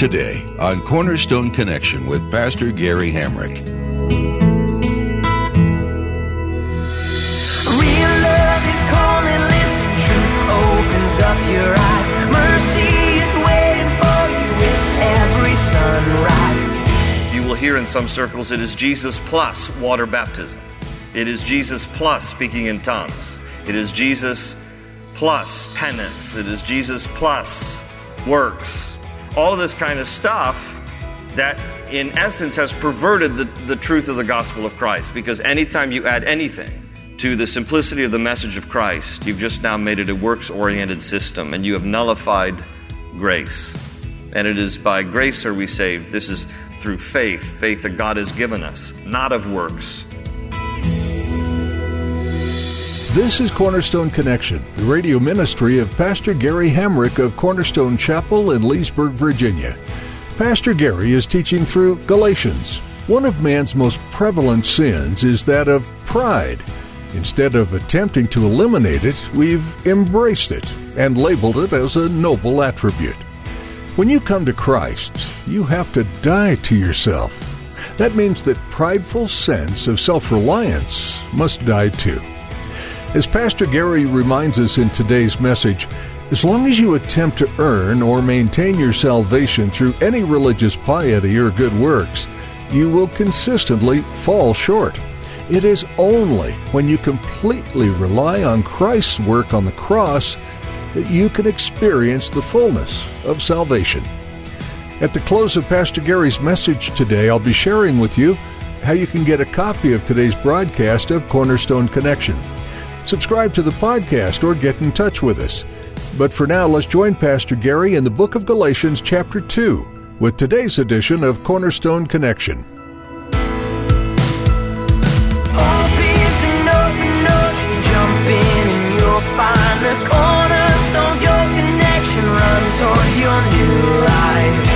Today on Cornerstone Connection with Pastor Gary Hamrick. Real love is calling, listen, truth opens up your eyes. Mercy is waiting for you with every sunrise. You will hear in some circles it is Jesus plus water baptism. It is Jesus plus speaking in tongues. It is Jesus plus penance. It is Jesus plus works. All of this kind of stuff that, in essence, has perverted the, the truth of the gospel of Christ. Because anytime you add anything to the simplicity of the message of Christ, you've just now made it a works oriented system and you have nullified grace. And it is by grace are we saved. This is through faith, faith that God has given us, not of works. This is Cornerstone Connection, the radio ministry of Pastor Gary Hamrick of Cornerstone Chapel in Leesburg, Virginia. Pastor Gary is teaching through Galatians. One of man's most prevalent sins is that of pride. Instead of attempting to eliminate it, we've embraced it and labeled it as a noble attribute. When you come to Christ, you have to die to yourself. That means that prideful sense of self-reliance must die too. As Pastor Gary reminds us in today's message, as long as you attempt to earn or maintain your salvation through any religious piety or good works, you will consistently fall short. It is only when you completely rely on Christ's work on the cross that you can experience the fullness of salvation. At the close of Pastor Gary's message today, I'll be sharing with you how you can get a copy of today's broadcast of Cornerstone Connection subscribe to the podcast, or get in touch with us. But for now, let's join Pastor Gary in the book of Galatians, chapter 2, with today's edition of Cornerstone Connection. Cornerstones, your connection, run towards your new life.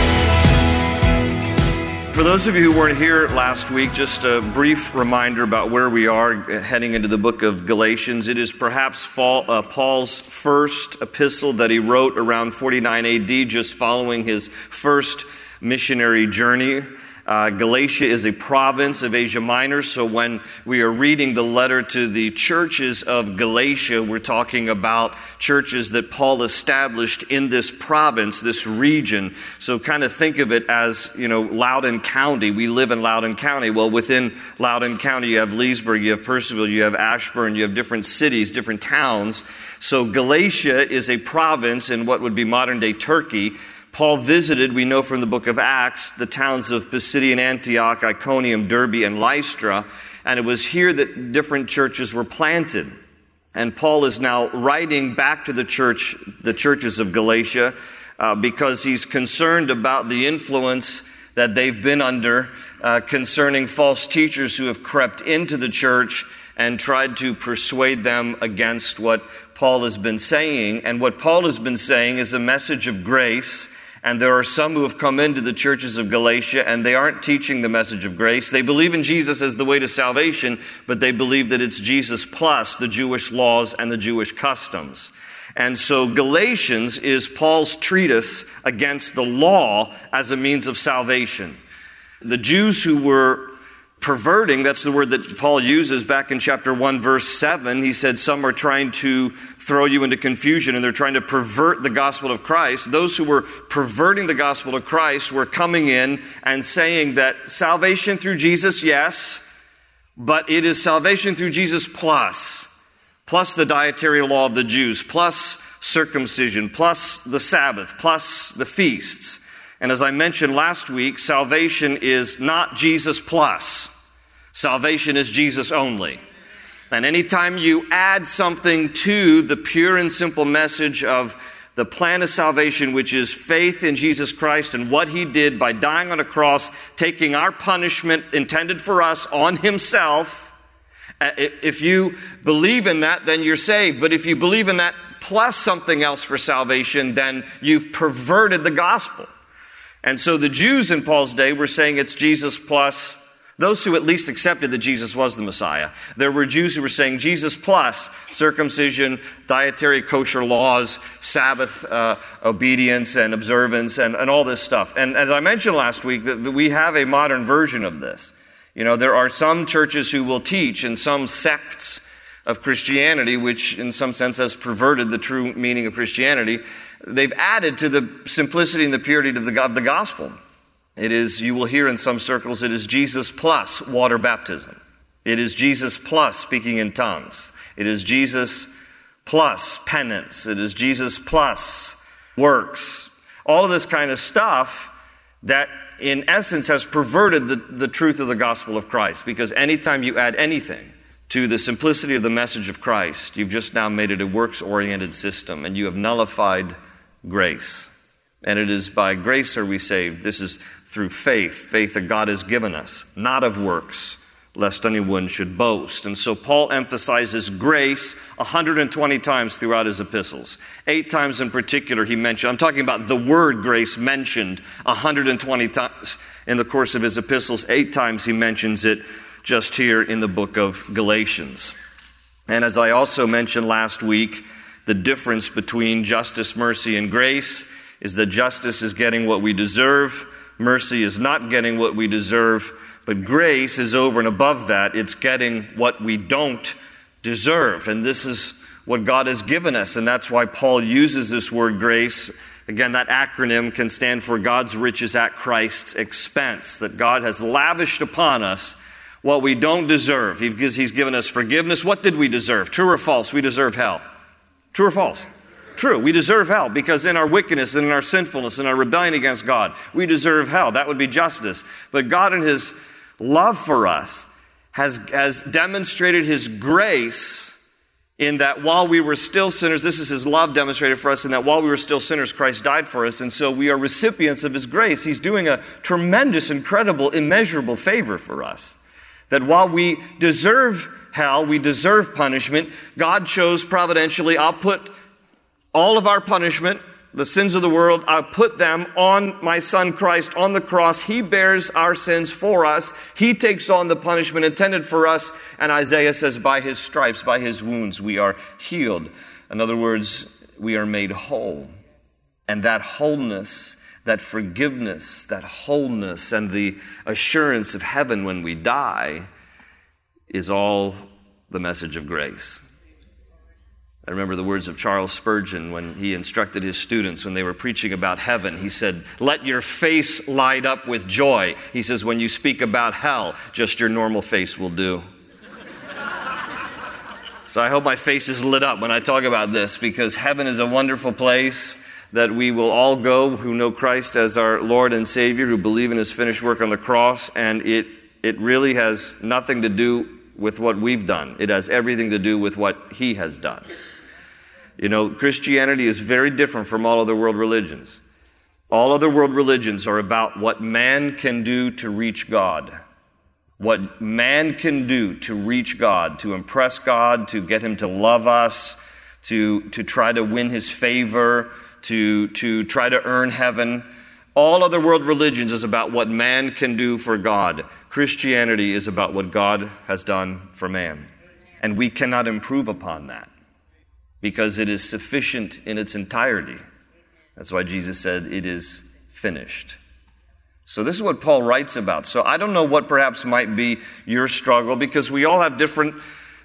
For those of you who weren't here last week, just a brief reminder about where we are heading into the book of Galatians. It is perhaps uh, Paul's first epistle that he wrote around 49 AD, just following his first missionary journey. Uh, Galatia is a province of Asia Minor, so when we are reading the letter to the churches of Galatia, we're talking about churches that Paul established in this province, this region. So kind of think of it as, you know, Loudoun County. We live in Loudoun County. Well, within Loudoun County, you have Leesburg, you have Purcellville, you have Ashburn, you have different cities, different towns. So Galatia is a province in what would be modern day Turkey. Paul visited, we know from the book of Acts, the towns of Pisidian Antioch, Iconium, Derbe, and Lystra, and it was here that different churches were planted. And Paul is now writing back to the church, the churches of Galatia, uh, because he's concerned about the influence that they've been under uh, concerning false teachers who have crept into the church and tried to persuade them against what Paul has been saying. And what Paul has been saying is a message of grace and there are some who have come into the churches of Galatia and they aren't teaching the message of grace. They believe in Jesus as the way to salvation, but they believe that it's Jesus plus the Jewish laws and the Jewish customs. And so Galatians is Paul's treatise against the law as a means of salvation. The Jews who were perverting, that's the word that Paul uses back in chapter 1, verse 7. He said, Some are trying to throw you into confusion and they're trying to pervert the gospel of Christ. Those who were perverting the gospel of Christ were coming in and saying that salvation through Jesus, yes, but it is salvation through Jesus plus, plus the dietary law of the Jews, plus circumcision, plus the Sabbath, plus the feasts. And as I mentioned last week, salvation is not Jesus plus. Salvation is Jesus only. And anytime you add something to the pure and simple message of the plan of salvation, which is faith in Jesus Christ and what he did by dying on a cross, taking our punishment intended for us on himself. Uh, if you believe in that, then you're saved. But if you believe in that plus something else for salvation, then you've perverted the gospel. And so the Jews in Paul's day were saying it's Jesus plus those who at least accepted that Jesus was the Messiah. There were Jews who were saying Jesus plus circumcision, dietary kosher laws, Sabbath uh, obedience and observance, and, and all this stuff. And as I mentioned last week, that, we have a modern version of this. You know, there are some churches who will teach and some sects of Christianity, which in some sense has perverted the true meaning of Christianity. They've added to the simplicity and the purity of the, of the gospel. It is, you will hear in some circles, it is Jesus plus water baptism. It is Jesus plus speaking in tongues. It is Jesus plus penance. It is Jesus plus works. All of this kind of stuff that in essence has perverted the, the truth of the gospel of Christ. Because anytime you add anything to the simplicity of the message of Christ, you've just now made it a works oriented system and you have nullified grace. And it is by grace are we saved. This is through faith, faith that God has given us, not of works, lest anyone should boast. And so Paul emphasizes grace 120 times throughout his epistles. Eight times in particular he mentioned, I'm talking about the word grace mentioned 120 times in the course of his epistles. Eight times he mentions it just here in the book of Galatians. And as I also mentioned last week, the difference between justice, mercy, and grace is that justice is getting what we deserve, Mercy is not getting what we deserve, but grace is over and above that. It's getting what we don't deserve. And this is what God has given us. And that's why Paul uses this word grace. Again, that acronym can stand for God's riches at Christ's expense, that God has lavished upon us what we don't deserve. He's given us forgiveness. What did we deserve? True or false? We deserve hell. True or false? True, we deserve hell because in our wickedness and in our sinfulness and our rebellion against God, we deserve hell. That would be justice. But God, in His love for us, has, has demonstrated His grace in that while we were still sinners, this is His love demonstrated for us, in that while we were still sinners, Christ died for us. And so we are recipients of His grace. He's doing a tremendous, incredible, immeasurable favor for us. That while we deserve hell, we deserve punishment, God chose providentially, I'll put all of our punishment, the sins of the world, I put them on my son Christ on the cross. He bears our sins for us. He takes on the punishment intended for us. And Isaiah says, by his stripes, by his wounds, we are healed. In other words, we are made whole. And that wholeness, that forgiveness, that wholeness, and the assurance of heaven when we die is all the message of grace. I remember the words of Charles Spurgeon when he instructed his students when they were preaching about heaven. He said, Let your face light up with joy. He says, When you speak about hell, just your normal face will do. so I hope my face is lit up when I talk about this because heaven is a wonderful place that we will all go who know Christ as our Lord and Savior, who believe in his finished work on the cross, and it, it really has nothing to do with what we've done. It has everything to do with what he has done. You know, Christianity is very different from all other world religions. All other world religions are about what man can do to reach God. What man can do to reach God, to impress God, to get him to love us, to, to try to win his favor, to, to try to earn heaven. All other world religions is about what man can do for God. Christianity is about what God has done for man. And we cannot improve upon that because it is sufficient in its entirety. That's why Jesus said, It is finished. So, this is what Paul writes about. So, I don't know what perhaps might be your struggle because we all have different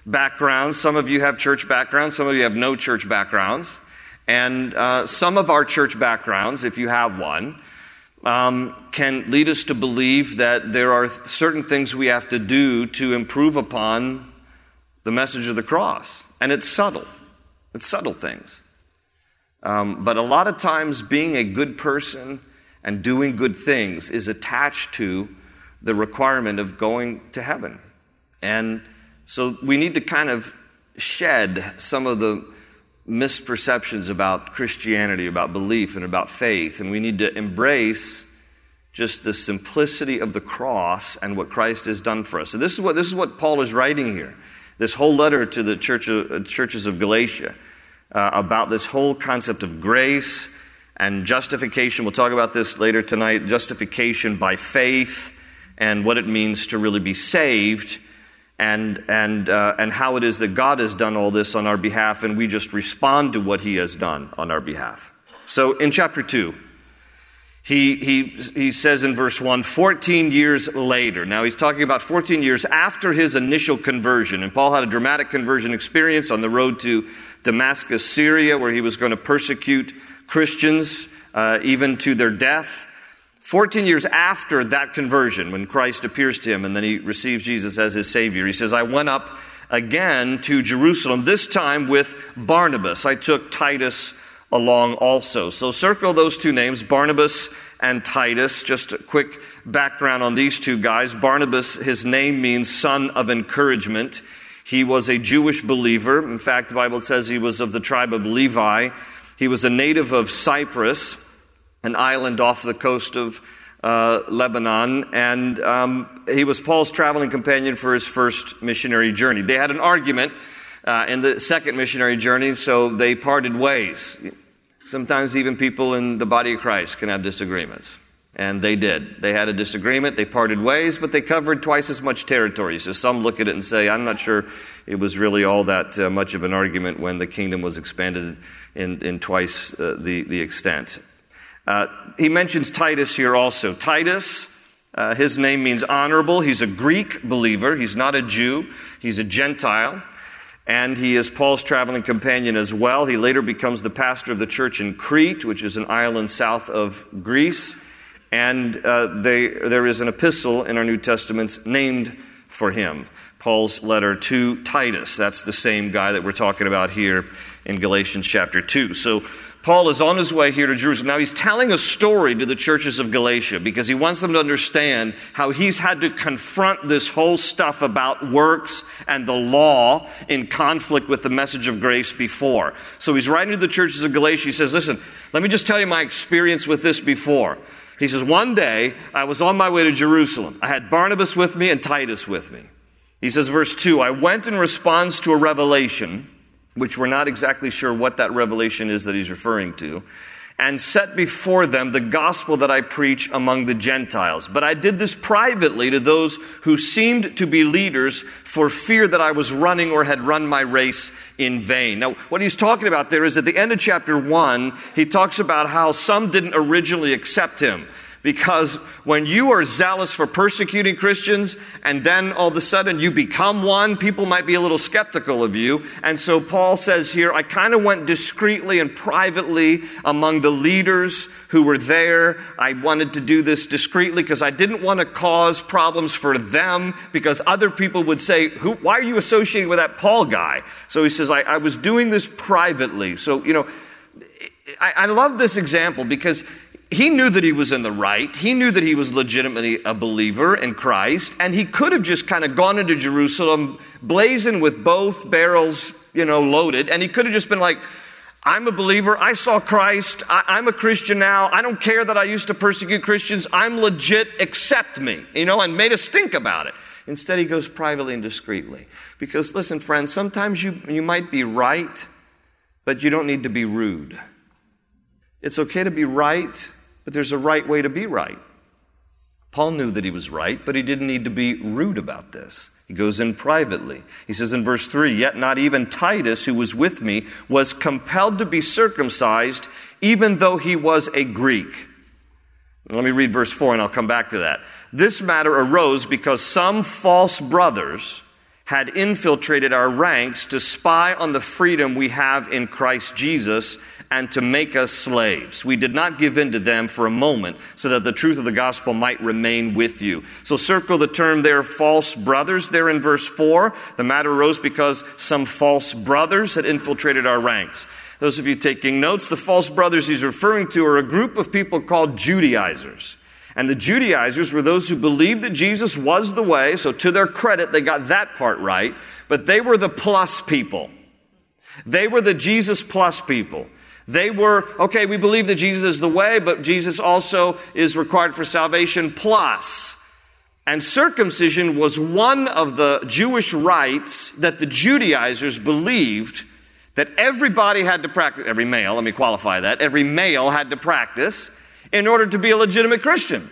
backgrounds. Some of you have church backgrounds, some of you have no church backgrounds. And uh, some of our church backgrounds, if you have one, um, can lead us to believe that there are certain things we have to do to improve upon the message of the cross. And it's subtle. It's subtle things. Um, but a lot of times, being a good person and doing good things is attached to the requirement of going to heaven. And so we need to kind of shed some of the misperceptions about Christianity, about belief, and about faith, and we need to embrace just the simplicity of the cross and what Christ has done for us. So this is what this is what Paul is writing here. This whole letter to the church uh, churches of Galatia uh, about this whole concept of grace and justification. We'll talk about this later tonight. Justification by faith and what it means to really be saved and, and, uh, and how it is that God has done all this on our behalf, and we just respond to what He has done on our behalf. So in chapter 2, he, he, he says in verse 1, 14 years later. Now he's talking about 14 years after his initial conversion. And Paul had a dramatic conversion experience on the road to Damascus, Syria, where he was going to persecute Christians uh, even to their death. 14 years after that conversion, when Christ appears to him and then he receives Jesus as his Savior, he says, I went up again to Jerusalem, this time with Barnabas. I took Titus along also. So circle those two names, Barnabas and Titus. Just a quick background on these two guys. Barnabas, his name means son of encouragement. He was a Jewish believer. In fact, the Bible says he was of the tribe of Levi. He was a native of Cyprus an island off the coast of uh, Lebanon, and um, he was Paul's traveling companion for his first missionary journey. They had an argument uh, in the second missionary journey, so they parted ways. Sometimes even people in the body of Christ can have disagreements. And they did. They had a disagreement, they parted ways, but they covered twice as much territory. So some look at it and say, I'm not sure it was really all that uh, much of an argument when the kingdom was expanded in, in twice uh, the, the extent. Uh, he mentions Titus here also. Titus, uh, his name means honorable. He's a Greek believer. He's not a Jew. He's a Gentile. And he is Paul's traveling companion as well. He later becomes the pastor of the church in Crete, which is an island south of Greece. And uh, they, there is an epistle in our New Testaments named for him. Paul's letter to Titus. That's the same guy that we're talking about here in Galatians chapter 2. So Paul is on his way here to Jerusalem. Now he's telling a story to the churches of Galatia because he wants them to understand how he's had to confront this whole stuff about works and the law in conflict with the message of grace before. So he's writing to the churches of Galatia. He says, listen, let me just tell you my experience with this before. He says, one day I was on my way to Jerusalem. I had Barnabas with me and Titus with me. He says, verse 2, I went in response to a revelation which we're not exactly sure what that revelation is that he's referring to, and set before them the gospel that I preach among the Gentiles. But I did this privately to those who seemed to be leaders for fear that I was running or had run my race in vain. Now, what he's talking about there is at the end of chapter 1, he talks about how some didn't originally accept him. Because when you are zealous for persecuting Christians and then all of a sudden you become one, people might be a little skeptical of you. And so Paul says here, I kind of went discreetly and privately among the leaders who were there. I wanted to do this discreetly because I didn't want to cause problems for them because other people would say, why are you associating with that Paul guy? So he says, I, I was doing this privately. So, you know, I, I love this example because he knew that he was in the right. He knew that he was legitimately a believer in Christ, and he could have just kind of gone into Jerusalem blazing with both barrels, you know, loaded, and he could have just been like, I'm a believer. I saw Christ. I, am a Christian now. I don't care that I used to persecute Christians. I'm legit. Accept me, you know, and made a stink about it. Instead, he goes privately and discreetly. Because listen, friends, sometimes you, you might be right, but you don't need to be rude. It's okay to be right there's a right way to be right. Paul knew that he was right, but he didn't need to be rude about this. He goes in privately. He says in verse 3 Yet not even Titus, who was with me, was compelled to be circumcised, even though he was a Greek. Let me read verse 4 and I'll come back to that. This matter arose because some false brothers had infiltrated our ranks to spy on the freedom we have in Christ Jesus and to make us slaves. We did not give in to them for a moment so that the truth of the gospel might remain with you. So circle the term there, false brothers, there in verse 4. The matter arose because some false brothers had infiltrated our ranks. Those of you taking notes, the false brothers he's referring to are a group of people called Judaizers. And the Judaizers were those who believed that Jesus was the way, so to their credit, they got that part right, but they were the plus people. They were the Jesus plus people. They were, okay, we believe that Jesus is the way, but Jesus also is required for salvation plus. And circumcision was one of the Jewish rites that the Judaizers believed that everybody had to practice, every male, let me qualify that, every male had to practice in order to be a legitimate Christian.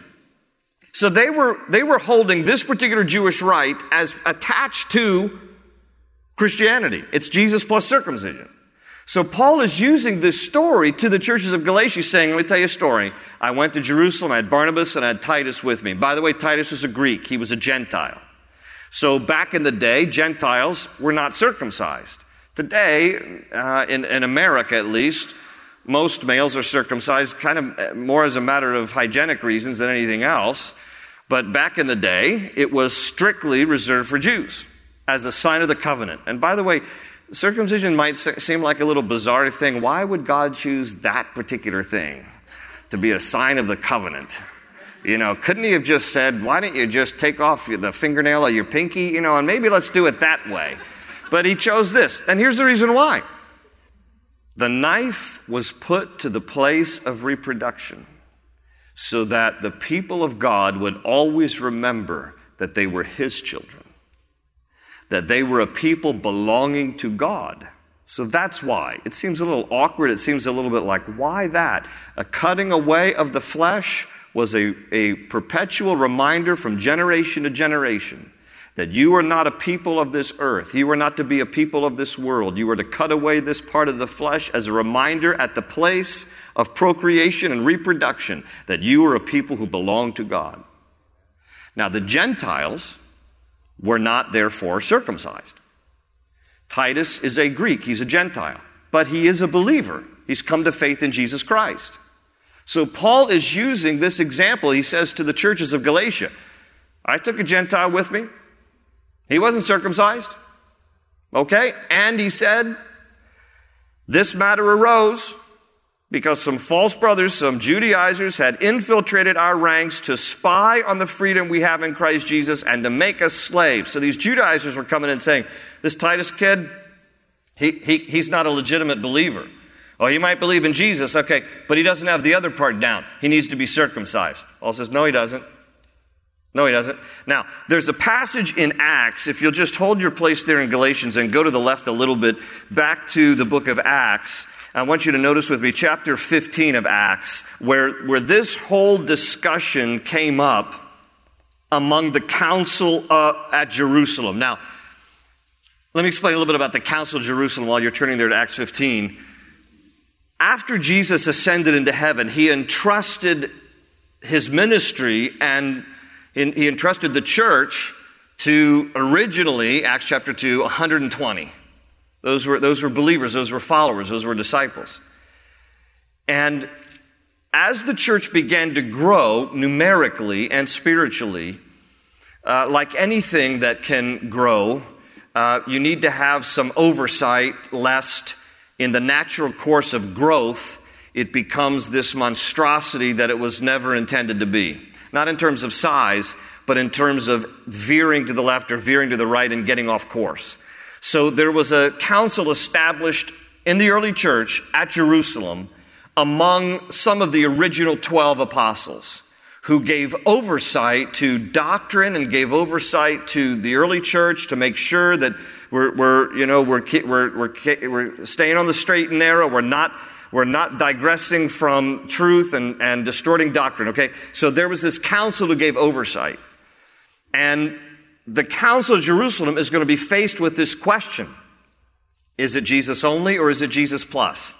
So they were, they were holding this particular Jewish rite as attached to Christianity. It's Jesus plus circumcision. So Paul is using this story to the churches of Galatia, saying, Let me tell you a story. I went to Jerusalem, I had Barnabas, and I had Titus with me. By the way, Titus was a Greek, he was a Gentile. So back in the day, Gentiles were not circumcised. Today, uh, in, in America at least, most males are circumcised kind of uh, more as a matter of hygienic reasons than anything else. But back in the day, it was strictly reserved for Jews as a sign of the covenant. And by the way, circumcision might seem like a little bizarre thing. Why would God choose that particular thing to be a sign of the covenant? You know, couldn't he have just said, why don't you just take off the fingernail of your pinky, you know, and maybe let's do it that way? But he chose this. And here's the reason why the knife was put to the place of reproduction so that the people of God would always remember that they were his children that they were a people belonging to God. So that's why. It seems a little awkward. It seems a little bit like, why that? A cutting away of the flesh was a, a perpetual reminder from generation to generation that you are not a people of this earth. You are not to be a people of this world. You are to cut away this part of the flesh as a reminder at the place of procreation and reproduction that you are a people who belong to God. Now, the Gentiles were not therefore circumcised. Titus is a Greek, he's a Gentile, but he is a believer. He's come to faith in Jesus Christ. So Paul is using this example. He says to the churches of Galatia, I took a Gentile with me. He wasn't circumcised. Okay? And he said, This matter arose because some false brothers, some Judaizers had infiltrated our ranks to spy on the freedom we have in Christ Jesus and to make us slaves. So these Judaizers were coming in saying, this Titus kid, he, he, he's not a legitimate believer. Oh, he might believe in Jesus, okay, but he doesn't have the other part down. He needs to be circumcised. Paul says, no, he doesn't. No, he doesn't. Now, there's a passage in Acts, if you'll just hold your place there in Galatians and go to the left a little bit, back to the book of Acts. I want you to notice with me chapter 15 of Acts, where, where this whole discussion came up among the council uh, at Jerusalem. Now, let me explain a little bit about the council of Jerusalem while you're turning there to Acts 15. After Jesus ascended into heaven, he entrusted his ministry and he entrusted the church to originally, Acts chapter 2, 120. Those were, those were believers, those were followers, those were disciples. And as the church began to grow numerically and spiritually, uh, like anything that can grow, uh, you need to have some oversight lest in the natural course of growth it becomes this monstrosity that it was never intended to be. Not in terms of size, but in terms of veering to the left or veering to the right and getting off course. So there was a council established in the early church at Jerusalem among some of the original 12 apostles who gave oversight to doctrine and gave oversight to the early church to make sure that we're, we're you know, we're, we're, we're, we're staying on the straight and narrow. We're not, we're not digressing from truth and, and distorting doctrine, okay? So there was this council who gave oversight. And the Council of Jerusalem is going to be faced with this question Is it Jesus only or is it Jesus plus?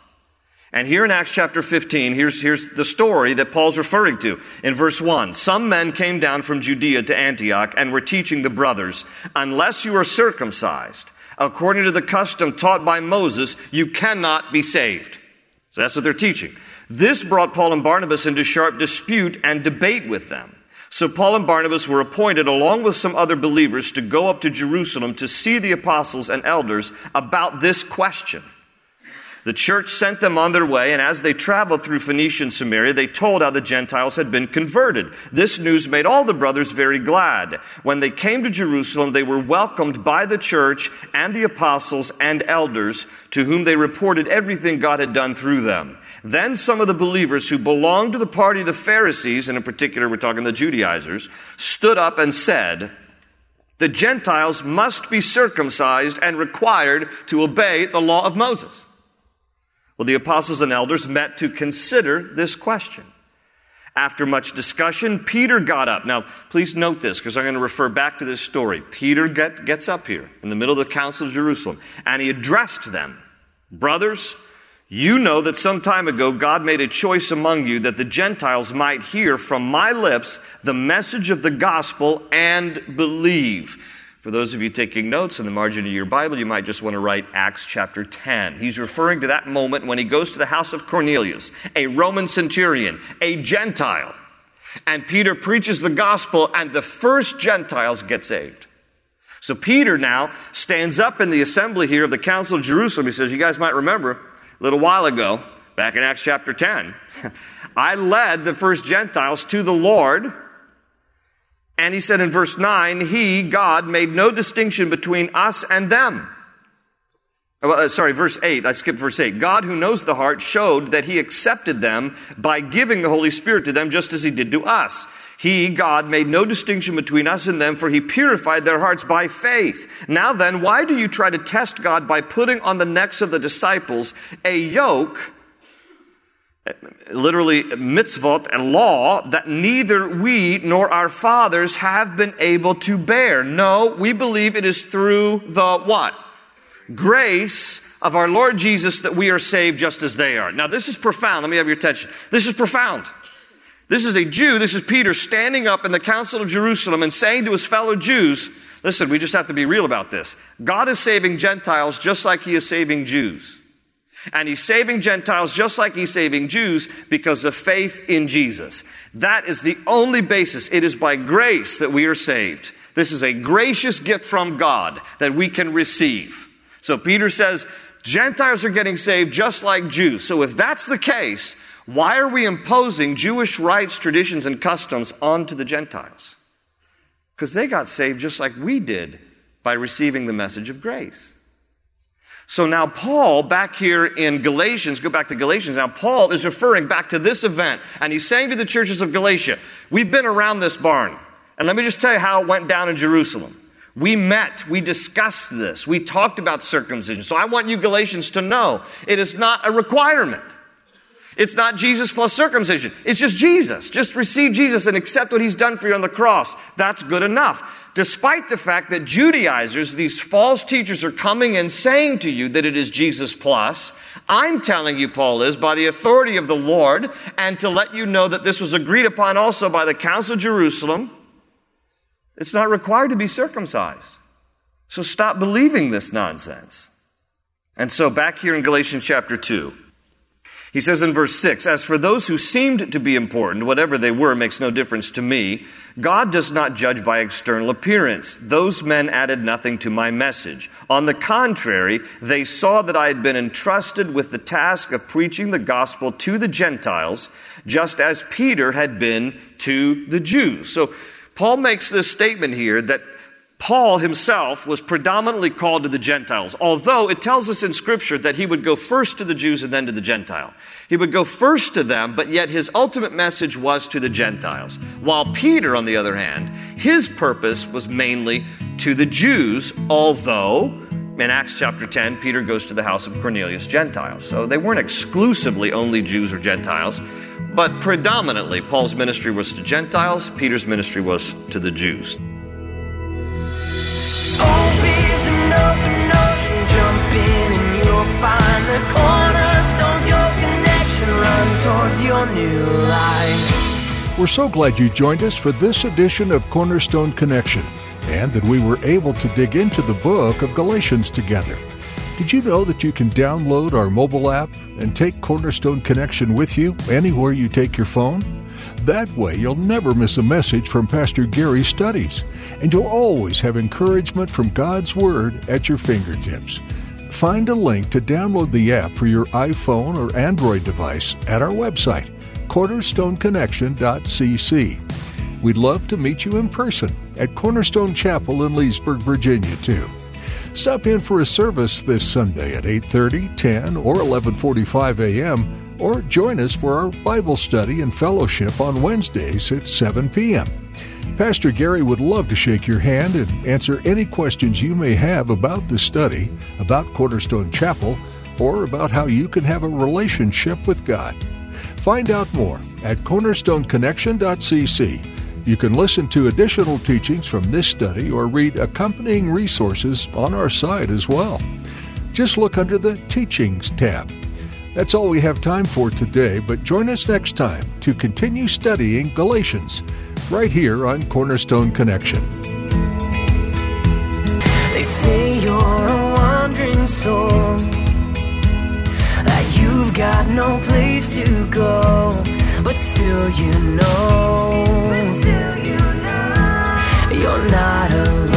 And here in Acts chapter 15, here's, here's the story that Paul's referring to. In verse 1, some men came down from Judea to Antioch and were teaching the brothers, unless you are circumcised, according to the custom taught by Moses, you cannot be saved. So that's what they're teaching. This brought Paul and Barnabas into sharp dispute and debate with them. So Paul and Barnabas were appointed, along with some other believers, to go up to Jerusalem to see the apostles and elders about this question. The church sent them on their way, and as they traveled through Phoenicia and Samaria, they told how the Gentiles had been converted. This news made all the brothers very glad. When they came to Jerusalem, they were welcomed by the church and the apostles and elders, to whom they reported everything God had done through them. Then some of the believers who belonged to the party of the Pharisees, and in particular we're talking the Judaizers, stood up and said, the Gentiles must be circumcised and required to obey the law of Moses. Well, the apostles and elders met to consider this question. After much discussion, Peter got up. Now, please note this because I'm going to refer back to this story. Peter get, gets up here in the middle of the Council of Jerusalem and he addressed them Brothers, you know that some time ago God made a choice among you that the Gentiles might hear from my lips the message of the gospel and believe. For those of you taking notes in the margin of your Bible, you might just want to write Acts chapter 10. He's referring to that moment when he goes to the house of Cornelius, a Roman centurion, a Gentile. And Peter preaches the gospel, and the first Gentiles get saved. So Peter now stands up in the assembly here of the Council of Jerusalem. He says, You guys might remember a little while ago, back in Acts chapter 10, I led the first Gentiles to the Lord and he said in verse 9, He, God, made no distinction between us and them. Oh, uh, sorry, verse 8. I skipped verse 8. God, who knows the heart, showed that He accepted them by giving the Holy Spirit to them just as He did to us. He, God, made no distinction between us and them, for He purified their hearts by faith. Now then, why do you try to test God by putting on the necks of the disciples a yoke literally mitzvot and law that neither we nor our fathers have been able to bear. No, we believe it is through the what? Grace of our Lord Jesus that we are saved just as they are. Now this is profound. Let me have your attention. This is profound. This is a Jew, this is Peter standing up in the Council of Jerusalem and saying to his fellow Jews, listen, we just have to be real about this. God is saving Gentiles just like he is saving Jews. And he's saving Gentiles just like he's saving Jews because of faith in Jesus. That is the only basis. It is by grace that we are saved. This is a gracious gift from God that we can receive. So Peter says, Gentiles are getting saved just like Jews. So if that's the case, why are we imposing Jewish rites, traditions, and customs onto the Gentiles? Because they got saved just like we did by receiving the message of grace. So now Paul, back here in Galatians, go back to Galatians, now Paul is referring back to this event, and he's saying to the churches of Galatia, we've been around this barn, and let me just tell you how it went down in Jerusalem. We met, we discussed this, we talked about circumcision. So I want you Galatians to know it is not a requirement. It's not Jesus plus circumcision. It's just Jesus. Just receive Jesus and accept what he's done for you on the cross. That's good enough. Despite the fact that Judaizers, these false teachers, are coming and saying to you that it is Jesus plus, I'm telling you, Paul is, by the authority of the Lord, and to let you know that this was agreed upon also by the Council of Jerusalem, it's not required to be circumcised. So stop believing this nonsense. And so back here in Galatians chapter 2, he says in verse 6 As for those who seemed to be important, whatever they were makes no difference to me. God does not judge by external appearance. Those men added nothing to my message. On the contrary, they saw that I had been entrusted with the task of preaching the gospel to the Gentiles, just as Peter had been to the Jews. So Paul makes this statement here that Paul himself was predominantly called to the Gentiles, although it tells us in Scripture that he would go first to the Jews and then to the Gentile. He would go first to them, but yet his ultimate message was to the Gentiles. While Peter, on the other hand, his purpose was mainly to the Jews, although in Acts chapter 10, Peter goes to the house of Cornelius, Gentiles. So they weren't exclusively only Jews or Gentiles, but predominantly Paul's ministry was to Gentiles, Peter's ministry was to the Jews. We're so glad you joined us for this edition of Cornerstone Connection and that we were able to dig into the book of Galatians together. Did you know that you can download our mobile app and take Cornerstone Connection with you anywhere you take your phone? That way, you'll never miss a message from Pastor Gary's studies, and you'll always have encouragement from God's Word at your fingertips. Find a link to download the app for your iPhone or Android device at our website, cornerstoneconnection.cc. We'd love to meet you in person at Cornerstone Chapel in Leesburg, Virginia, too. Stop in for a service this Sunday at 8:30, 10, or 11:45 a.m. or join us for our Bible study and fellowship on Wednesdays at 7 p.m. Pastor Gary would love to shake your hand and answer any questions you may have about the study, about Cornerstone Chapel, or about how you can have a relationship with God. Find out more at cornerstoneconnection.cc you can listen to additional teachings from this study or read accompanying resources on our site as well. Just look under the Teachings tab. That's all we have time for today, but join us next time to continue studying Galatians right here on Cornerstone Connection. They say you're a wandering soul, that you've got no place to go, but still you know you're not alone.